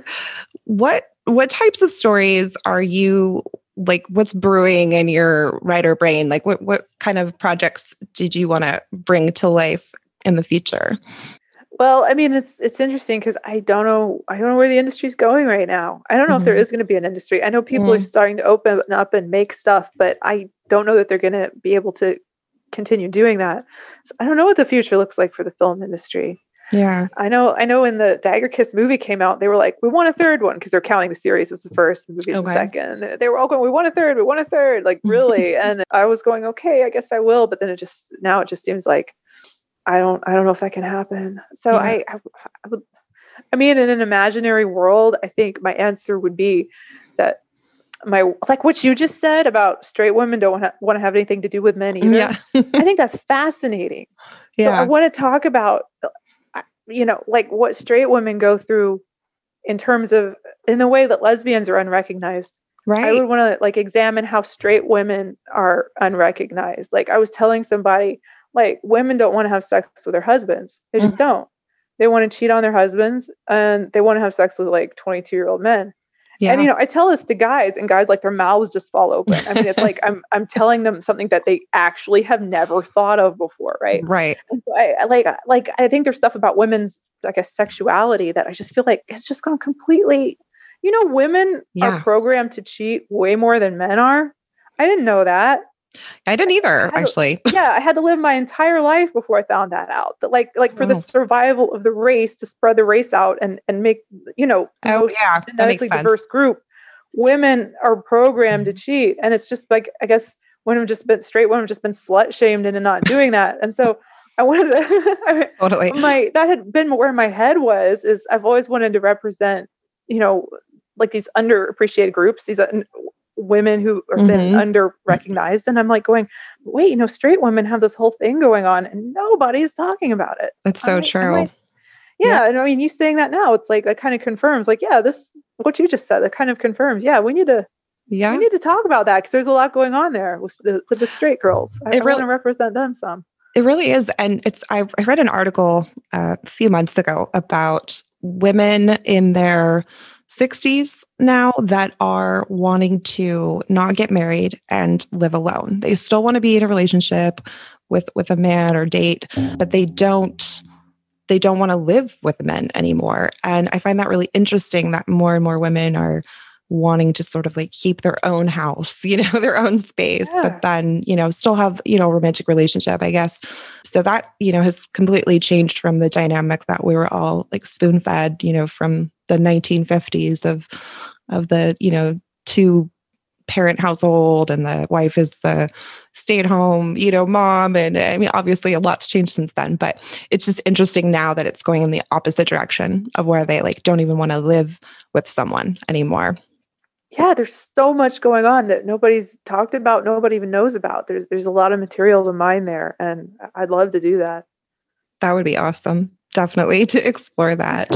Speaker 1: what what types of stories are you like what's brewing in your writer brain like what what kind of projects did you want to bring to life in the future
Speaker 3: Well, I mean, it's it's interesting because I don't know I don't know where the industry's going right now. I don't know if there
Speaker 1: Mhm.
Speaker 3: is going to be an industry. I know people are
Speaker 1: Mm.
Speaker 3: starting to open up and make stuff, but I don't know that they're going to be able to continue doing that. So I don't know what the future looks like for the film industry.
Speaker 1: Yeah
Speaker 3: I know I know when the Dagger Kiss movie came out, they were like, "We want a third one" because they're counting the series as the first, the movie as the second. They were all going, "We want a third, we want a third, like [LAUGHS] really. and I was going, "Okay, I guess I will," but then it just now it just seems like I don't I don't know if that can happen. So
Speaker 1: Yeah.
Speaker 3: I, I I would I mean in an imaginary world, I think my answer would be that my like what you just said about straight women don't want to want to have anything to do with men either.
Speaker 1: yeah
Speaker 3: I think that's fascinating. So I [LAUGHS] want to talk about, you know, like what straight women go through in terms of in the way that lesbians are unrecognized.
Speaker 1: Right.
Speaker 3: I would want to like examine how straight women are unrecognized. Like I was telling somebody, like women don't want to have sex with their husbands. They just mm-hmm. don't. They want to cheat on their husbands and they want to have sex with like 22 year old men.
Speaker 1: Yeah
Speaker 3: And you know, I tell this to guys, and guys like their mouths just fall open. I mean, it's like [LAUGHS] I'm I'm telling them something that they actually have never thought of before, right?
Speaker 1: right
Speaker 3: so I, like like I think there's stuff about women's like a sexuality that I just feel like it's just gone completely. You know, women
Speaker 1: Yeah.
Speaker 3: are programmed to cheat way more than men are. I didn't know that.
Speaker 1: I didn't either
Speaker 3: I-
Speaker 1: actually [LAUGHS]
Speaker 3: Yeah, I had to live my entire life before I found that out. That like like for the survival of the race to spread the race out and and make you know the
Speaker 1: oh yeah that makes
Speaker 3: genetically diverse group, women are programmed to cheat, and it's just like I guess women have just been straight women have just been slut shamed into not doing that, and so I wanted to. [LAUGHS] I,
Speaker 1: totally
Speaker 3: my that had been where my head was is I've always wanted to represent you know like these underappreciated groups these uh, women who have been
Speaker 1: Mhm.
Speaker 3: under recognized and I'm like going wait you know straight women have this whole thing going on and nobody's talking about it.
Speaker 1: That's so
Speaker 3: I- I
Speaker 1: true.
Speaker 3: might- yeah, and I mean you saying that now it's like that kind of confirms like yeah this what you just said that kind of confirms yeah we need to
Speaker 1: yeah.
Speaker 3: we need to talk about that because there's a lot going on there with the, with the straight girls. I,
Speaker 1: It
Speaker 3: I
Speaker 1: really-
Speaker 3: want to represent them some.
Speaker 1: It really is. And it's, I, I read an article uh, a few months ago about women in their 60s now that are wanting to not get married and live alone. They still want to be in a relationship with, with a man or date, but they don't. They don't want to live with men anymore. And I find that really interesting that more and more women are wanting to sort of like keep their own house, [LAUGHS] you know, their own space,
Speaker 3: Yeah.
Speaker 1: but then, you know, still have, you know, a romantic relationship, I guess. So that, you know, has completely changed from the dynamic that we were all like spoon fed, you know, from the 1950s of of the, you know, two parent household and the wife is the stay at home, you know, mom. And I mean, obviously a lot's changed since then, but it's just interesting now that it's going in the opposite direction of where they like don't even want to live with someone anymore.
Speaker 3: yeah, there's so much going on that nobody's talked about, nobody even knows about. There's there's a lot of material to mine there, and I'd love to do that.
Speaker 1: That would be awesome. Definitely [LAUGHS] to explore that.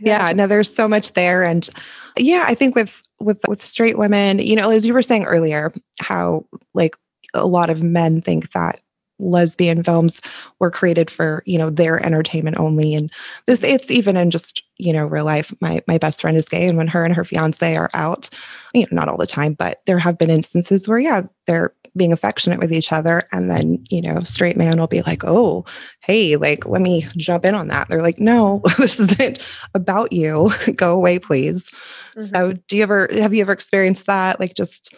Speaker 1: Yeah, no, there's so much there. And yeah, I think with with with straight women, you know, as you were saying earlier, how like a lot of men think that lesbian films were created for you know their entertainment only. And this it's even in just you know real life. My my best friend is gay and when her and her fiance are out you know not all the time but there have been instances where yeah they're being affectionate with each other and then you know straight man will be like oh hey like let me jump in on that. They're like no [LAUGHS] this isn't about you. [LAUGHS] Go away please.
Speaker 3: Mhm.
Speaker 1: so do you ever have you ever experienced that? Like just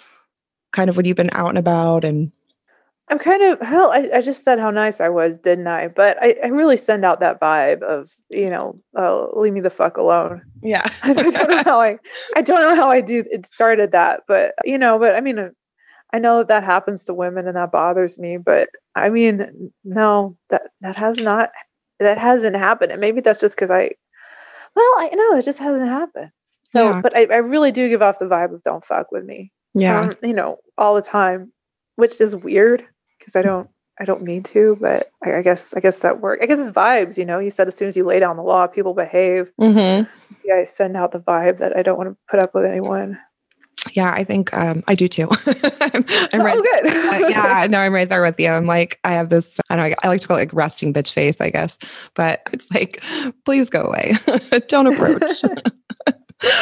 Speaker 1: kind of when you've been out and about and
Speaker 3: I'm kind of hell. I, I just said how nice I was, didn't I? But I, I really send out that vibe of you know, uh, leave me the fuck alone.
Speaker 1: yeah [LAUGHS]
Speaker 3: I don't know how I, I don't know how I do. It started that, but you know, but I mean, uh, I know that that happens to women and that bothers me. But I mean, no, that that has not, that hasn't happened. And maybe that's just because I, well, I know it just hasn't happened. So,
Speaker 1: Yeah.
Speaker 3: but I, I really do give off the vibe of don't fuck with me.
Speaker 1: yeah
Speaker 3: um, you know, all the time, which is weird because I don't, I don't mean to, but I, I guess, I guess that work. I guess it's vibes. You know, you said as soon as you lay down the law, people behave.
Speaker 1: mm-hmm.
Speaker 3: Yeah, I send out the vibe that I don't want to put up with anyone.
Speaker 1: yeah i think um i do too [LAUGHS] i'm, I'm right
Speaker 3: Oh, good.
Speaker 1: Uh, yeah, no, I'm right there with you. I'm like, I have this, I don't know, I like to call it like resting bitch face, I guess. But it's like, please go away. [LAUGHS] don't approach. [LAUGHS]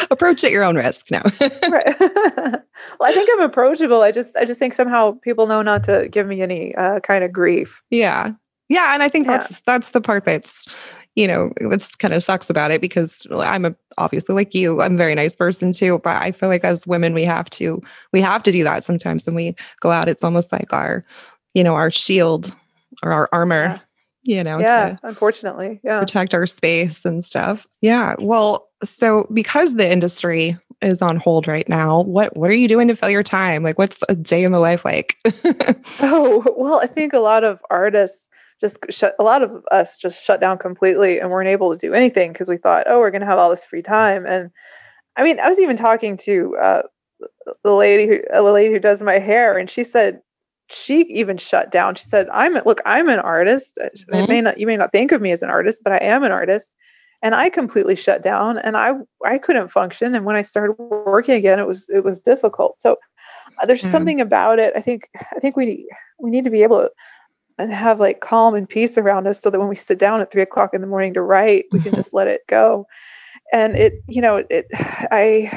Speaker 1: approach at your own risk. No. [LAUGHS]
Speaker 3: right. [LAUGHS] well, I think I'm approachable. I just, I just think somehow people know not to give me any uh, kind of grief.
Speaker 1: yeah. Yeah. And I think
Speaker 3: Yeah.
Speaker 1: that's that's the part that's, you know, that's kind of sucks about it because I'm a obviously like you, I'm a very nice person too. But I feel like as women, we have to, we have to do that sometimes when we go out. It's almost like our, you know, our shield or our armor, you know,
Speaker 3: yeah,
Speaker 1: to
Speaker 3: unfortunately. Yeah.
Speaker 1: protect our space and stuff. Yeah. Well, so because the industry is on hold right now, what what are you doing to fill your time? Like what's a day in the life like? [LAUGHS]
Speaker 3: Oh, well, I think a lot of artists just shut, a lot of us just shut down completely and weren't able to do anything because we thought, oh, we're going to have all this free time. And I mean, I was even talking to uh, the lady who, a lady who does my hair, and she said she even shut down. She said, I'm, look, I'm an artist. Uh,
Speaker 1: Mhm.
Speaker 3: may not, you may not think of me as an artist, but I am an artist. And I completely shut down and I, I couldn't function. And when I started working again, it was, it was difficult. So uh, there's
Speaker 1: Mm.
Speaker 3: something about it. I think, I think we, we need to be able to have like calm and peace around us so that when we sit down at three o'clock in the morning to write, we can just let it go. And it, you know, it, I,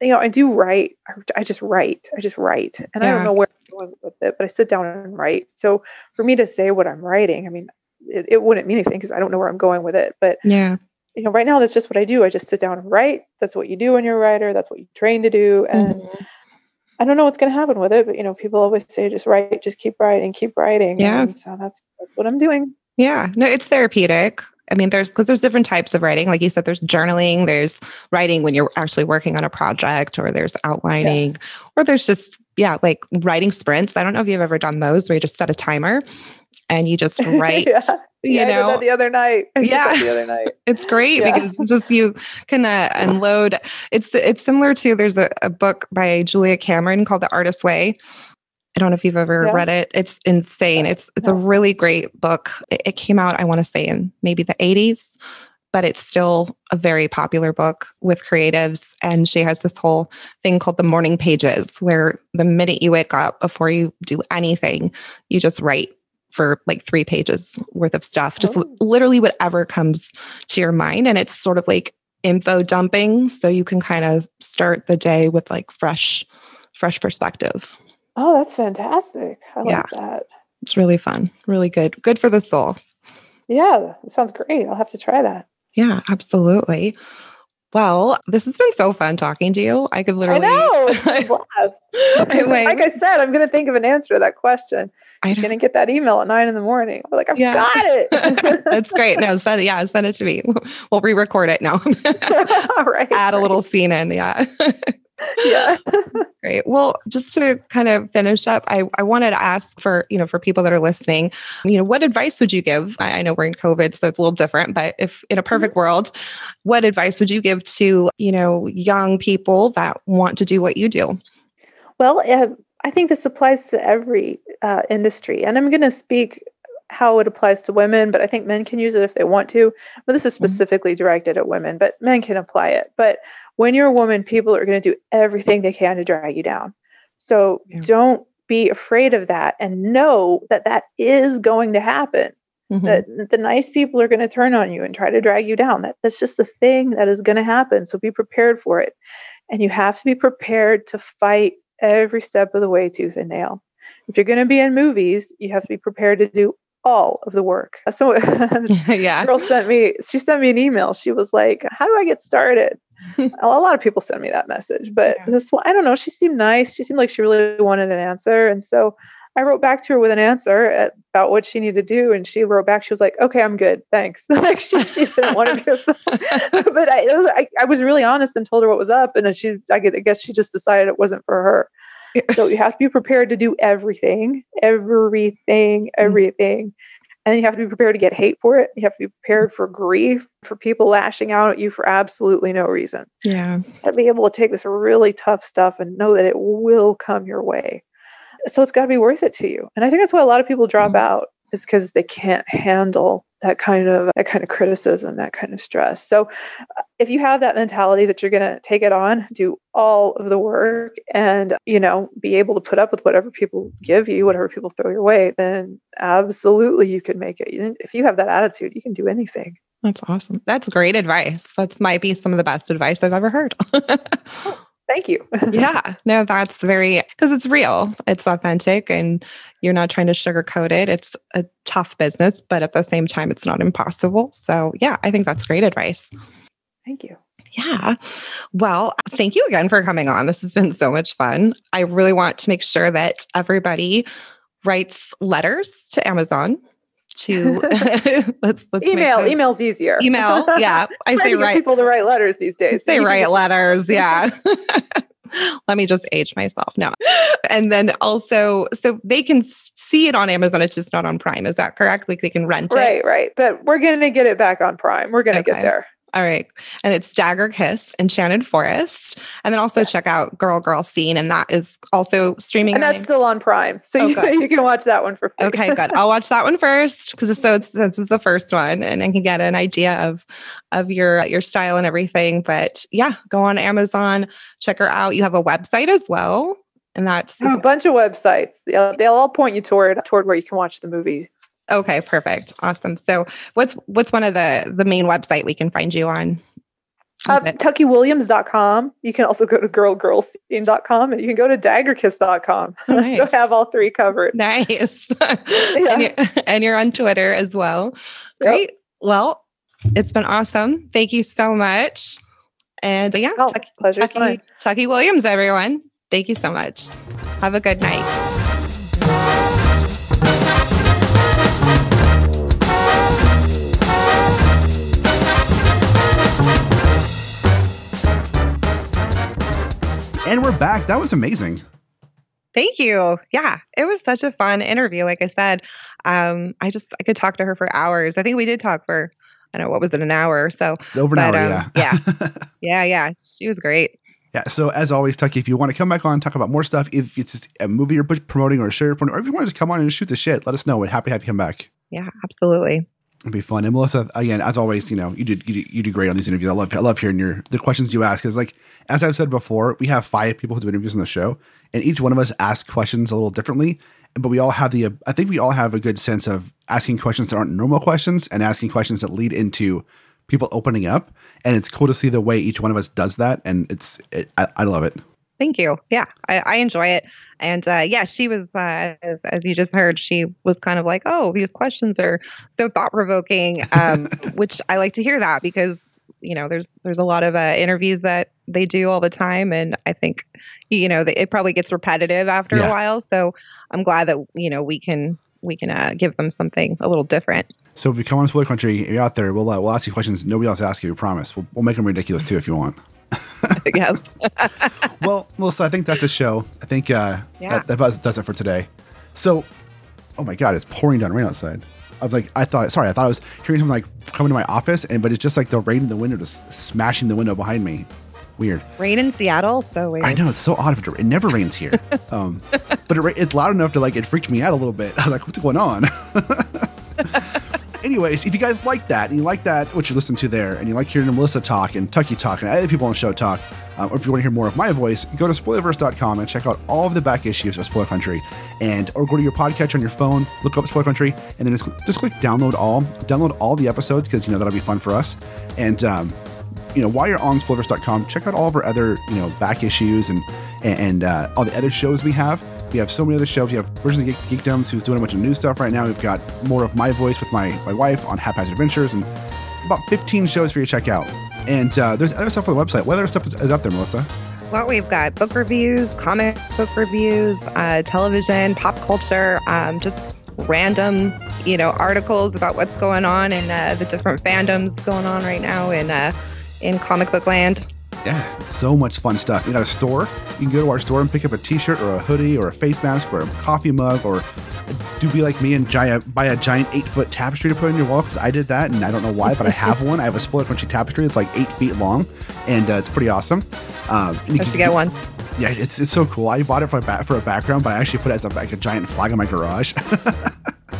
Speaker 3: you know, I do write. I- I just write. I just write. And I don't know where Going with it, but I sit down and write. So for me to say what I'm writing, I mean, it, it wouldn't mean anything because I don't know where I'm going with it. But
Speaker 1: yeah.
Speaker 3: you know, right now that's just what I do. I just sit down and write. That's what you do when you're a writer. That's what you train to do. And
Speaker 1: Mhm.
Speaker 3: I don't know what's going to happen with it, but you know, people always say just write, just keep writing, keep writing.
Speaker 1: Yeah.
Speaker 3: And so that's that's what I'm doing.
Speaker 1: Yeah. No, it's therapeutic. I mean, there's because there's different types of writing. Like you said, there's journaling, there's writing when you're actually working on a project, or there's outlining, or there's just, yeah, like writing sprints. I don't know if you've ever done those where you just set a timer and you just [LAUGHS] write,
Speaker 3: yeah.
Speaker 1: you
Speaker 3: Yeah, I did
Speaker 1: know,
Speaker 3: that the other night. [LAUGHS] I
Speaker 1: Yeah.
Speaker 3: the other night. [LAUGHS]
Speaker 1: It's great
Speaker 3: Yeah.
Speaker 1: because it's just you can uh, unload. It's it's similar to there's a, a book by Julia Cameron called The Artist's Way. I don't know if you've ever
Speaker 3: Yeah.
Speaker 1: read it. It's insane. It's it's a really great book. It, it came out I want to say in maybe the 80s, but it's still a very popular book with creatives and she has this whole thing called the morning pages where the minute you wake up before you do anything, you just write for like three pages worth of stuff, just
Speaker 3: Oh.
Speaker 1: literally whatever comes to your mind. And it's sort of like info dumping. So you can kind of start the day with like fresh, fresh perspective.
Speaker 3: Oh, that's fantastic. I
Speaker 1: Yeah.
Speaker 3: like that.
Speaker 1: It's really fun, really good, good for the soul.
Speaker 3: Yeah, that sounds great. I'll have to try that.
Speaker 1: Yeah, absolutely. Well, this has been so fun talking to you. I could literally. [LAUGHS] [LAUGHS]
Speaker 3: I know. [LAUGHS]
Speaker 1: I like-
Speaker 3: I said, I'm going to think of an answer to that question. I'm going to get that email at nine in the morning. I'm like, I've
Speaker 1: Yeah.
Speaker 3: got it.
Speaker 1: That's great. No, send it. Yeah, send it to me. We'll re-record it now.
Speaker 3: All right.
Speaker 1: Add a little scene in. Yeah.
Speaker 3: Yeah. [LAUGHS]
Speaker 1: Great. Well, just to kind of finish up, I, I wanted to ask for, you know, for people that are listening, you know, what advice would you give? I, I know we're in COVID, so it's a little different, but if in a perfect world, what advice would you give to, you know, young people that want to do what you do?
Speaker 3: Well, uh, I think this applies to every uh, industry, and I'm going to speak how it applies to women, but I think men can use it if they want to. But this is
Speaker 1: Mhm.
Speaker 3: specifically directed at women, but men can apply it. But when you're a woman, people are going to do everything they can to drag you down. So
Speaker 1: Yeah.
Speaker 3: don't be afraid of that, and know that that is going to happen.
Speaker 1: Mhm.
Speaker 3: That the nice people are going to turn on you and try to drag you down. That that's just the thing that is going to happen. So be prepared for it, and you have to be prepared to fight every step of the way, tooth and nail. If you're going to be in movies, you have to be prepared to do all of the work. [LAUGHS] So [LAUGHS]
Speaker 1: yeah.
Speaker 3: girl sent me she sent me an email. She was like how do i get started? [LAUGHS] A lot of people send me that message but
Speaker 1: Yeah.
Speaker 3: this one i don't know she seemed nice. She seemed like she really wanted an answer. And so i wrote back to her with an answer about what she needed to do. And she wrote back she was like okay i'm good. Thanks. Like she, she didn't want to do it but I, was, I i was really honest and told her what was up. And then she I guess she just decided it wasn't for her [LAUGHS] so you have to be prepared to do everything everything everything and you have to be prepared to get hate for it. You have to be prepared for grief, for people lashing out at you for absolutely no reason.
Speaker 1: Yeah.
Speaker 3: To be able to take this really tough stuff and know that it will come your way. So it's got to be worth it to you. And I think that's why a lot of people drop
Speaker 1: Mhm.
Speaker 3: out is because they can't handle that kind of that kind of criticism, that kind of stress. So if you have that mentality that you're going to take it on, do all of the work and, you know, be able to put up with whatever people give you, whatever people throw your way, then absolutely you can make it. If you have that attitude, you can do anything.
Speaker 1: That's awesome. That's great advice. That's might be some of the best advice I've ever heard. [LAUGHS]
Speaker 3: Oh, Thank you. [LAUGHS]
Speaker 1: yeah. No, that's very because it's real. It's authentic and you're not trying to sugarcoat it. It's a tough business, but at the same time it's not impossible. So, yeah, I think that's great advice.
Speaker 3: Thank you.
Speaker 1: Yeah. Well, thank you again for coming on. This has been so much fun. I really want to make sure that everybody writes letters to Amazon to [LAUGHS] let's let's
Speaker 3: Email, email's easier.
Speaker 1: email. Yeah. [LAUGHS] I say write
Speaker 3: people to write letters these days.
Speaker 1: say
Speaker 3: You
Speaker 1: write letters. [LAUGHS] Yeah. Let me just age myself. now. And then also, so they can see it on Amazon. It's just not on Prime. Is that correct? Like they can rent
Speaker 3: Right,
Speaker 1: it.
Speaker 3: Right, right. But we're going to get it back on Prime. We're going to
Speaker 1: Okay.
Speaker 3: get there.
Speaker 1: All right. And it's Dagger Kiss, Enchanted Forest. And then also
Speaker 3: Yes.
Speaker 1: check out Girl Girl Scene. And that is also streaming.
Speaker 3: And that's still on Prime. So
Speaker 1: Oh,
Speaker 3: you, [LAUGHS] you can watch that one for free.
Speaker 1: Okay, good. I'll watch that one first because so it's since it's the first one, and I can get an idea of of your your style and everything. But yeah, go on Amazon, check her out. You have a website as well, and that's
Speaker 3: a bunch of websites. They'll, they'll all point you toward toward where you can watch the movie.
Speaker 1: Okay. Perfect, awesome. So what's what's one of the the main website we can find you on?
Speaker 3: Uh,
Speaker 1: it-
Speaker 3: TuckyWilliams.com. You can also go to girlgirlscene.com and you can go to daggerkiss.com.
Speaker 1: Oh, [LAUGHS]
Speaker 3: so have all three covered.
Speaker 1: Nice. [LAUGHS] and, you're, and you're on Twitter as well.
Speaker 3: Yep.
Speaker 1: Great. Well, it's been awesome. Thank you so much. And yeah,
Speaker 3: Oh,
Speaker 1: Tucky,
Speaker 3: mine.
Speaker 1: Williams, everyone. Thank you so much. Have a good night.
Speaker 2: And we're back. That was amazing.
Speaker 1: Thank you. Yeah, it was such a fun interview. Like I said, um, I just I could talk to her for hours. I think we did talk for I don't know what was it an hour or so.
Speaker 2: It's over an
Speaker 1: But,
Speaker 2: hour,
Speaker 1: um,
Speaker 2: yeah.
Speaker 1: Yeah, [LAUGHS] yeah, she was great.
Speaker 2: Yeah. So as always, Tucky, if you want to come back on, talk about more stuff, if it's just a movie you're promoting or a show you're promoting, or if you want to just come on and shoot the shit, let us know. We're happy to have you come back.
Speaker 1: Yeah, absolutely.
Speaker 2: It'd be fun. And Melissa, again, as always, you know, you did you do, you do great on these interviews. I love I love hearing your the questions you ask because, like, as I've said before, we have five people who do interviews on the show, and each one of us asks questions a little differently. But we all have the I think we all have a good sense of asking questions that aren't normal questions and asking questions that lead into people opening up. And it's cool to see the way each one of us does that, and it's it, I, I love it.
Speaker 1: Thank you. Yeah, I, I enjoy it. And uh, yeah, she was, uh, as, as you just heard, she was kind of like, oh, these questions are so thought provoking, um, [LAUGHS] which I like to hear that because you know, there's there's a lot of uh, interviews that they do all the time, and I think you know they, it probably gets repetitive after
Speaker 2: Yeah.
Speaker 1: a while. So I'm glad that you know we can we can uh, give them something a little different.
Speaker 2: So if you come on Spoiler Country, you're out there, we'll, uh, we'll ask you questions nobody else asks you, we promise. We'll, we'll make them ridiculous too if you want. [LAUGHS] [LAUGHS]
Speaker 1: yeah. [LAUGHS]
Speaker 2: well, Melissa, I think that's a show. I think uh,
Speaker 1: Yeah.
Speaker 2: that, that does it for today. So, oh my God, it's pouring down rain outside. I was like, I thought, sorry, I thought I was hearing something like coming to my office, and but it's just like the rain in the window just smashing the window behind me. Weird.
Speaker 1: Rain in Seattle, so weird.
Speaker 2: I know it's so odd. If it, it never rains here, [LAUGHS] um, but it, it's loud enough to like it freaked me out a little bit. [LAUGHS] I was like, "What's going on?" [LAUGHS] Anyways, if you guys like that and you like that what you listen to there, and you like hearing Melissa talk and Tucky talk and other people on the show talk, um, or if you want to hear more of my voice, go to spoilerverse.com and check out all of the back issues of Spoiler Country, and or go to your podcatcher on your phone, look up Spoiler Country, and then just, just click download all, download all the episodes because you know that'll be fun for us, and um, you know, while you're on spoilers.com, check out all of our other, you know, back issues and and uh, all the other shows we have. We have so many other shows. We have Versions of Geek, Geekdoms, who's doing a bunch of new stuff right now. We've got more of my voice with my, my wife on Haphazard Adventures and about 15 shows for you to check out. And uh, there's other stuff on the website. What other stuff is, is up there, Melissa?
Speaker 1: Well, we've got book reviews, comic book reviews, uh, television, pop culture, um, just random, you know, articles about what's going on and uh, the different fandoms going on right now in uh, in comic book land.
Speaker 2: Yeah, so much fun stuff. We got a store. You can go to our store and pick up a T-shirt or a hoodie or a face mask or a coffee mug or do be like me and giant, buy a giant eight foot tapestry to put on your wall because I did that and I don't know why, but I have one. I have a spoiler country tapestry. It's like eight feet long and uh, it's pretty awesome. Um, and you
Speaker 1: Have
Speaker 2: can-
Speaker 1: to get one.
Speaker 2: Yeah, it's, it's so cool. I bought it for a, ba- for a background, but I actually put it as a, like a giant flag in my garage. [LAUGHS]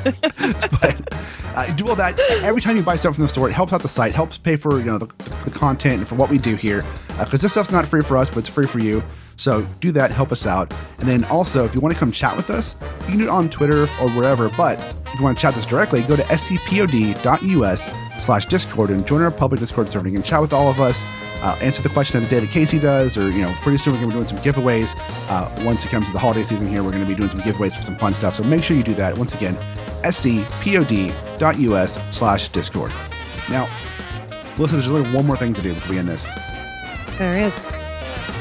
Speaker 2: [LAUGHS] but uh, do all that every time you buy stuff from the store. It helps out the site, helps pay for you know the, the content and for what we do here. Because this stuff's not free for us, but it's free for you. So do that, help us out. And then also, if you want to come chat with us, you can do it on Twitter or wherever. But if you want to chat with us directly, go to scpod.us slash Discord and join our public Discord server. You can chat with all of us, uh, answer the question of the day that Casey does, or, you know, pretty soon we're going to be doing some giveaways. Uh, once it comes to the holiday season here, we're going to be doing some giveaways for some fun stuff. So make sure you do that. Once again, scpod.us slash Discord. Now, listen, there's only one more thing to do before we end this.
Speaker 1: There is.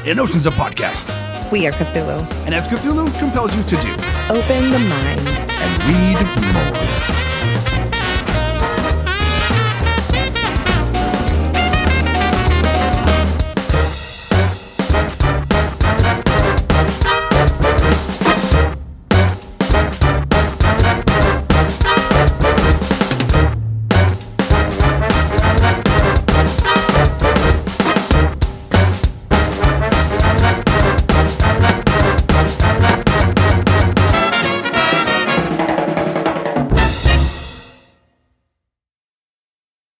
Speaker 2: In Oceans of Podcasts.
Speaker 1: We are Cthulhu.
Speaker 2: And as Cthulhu compels you to do,
Speaker 1: Open the mind.
Speaker 2: and read more.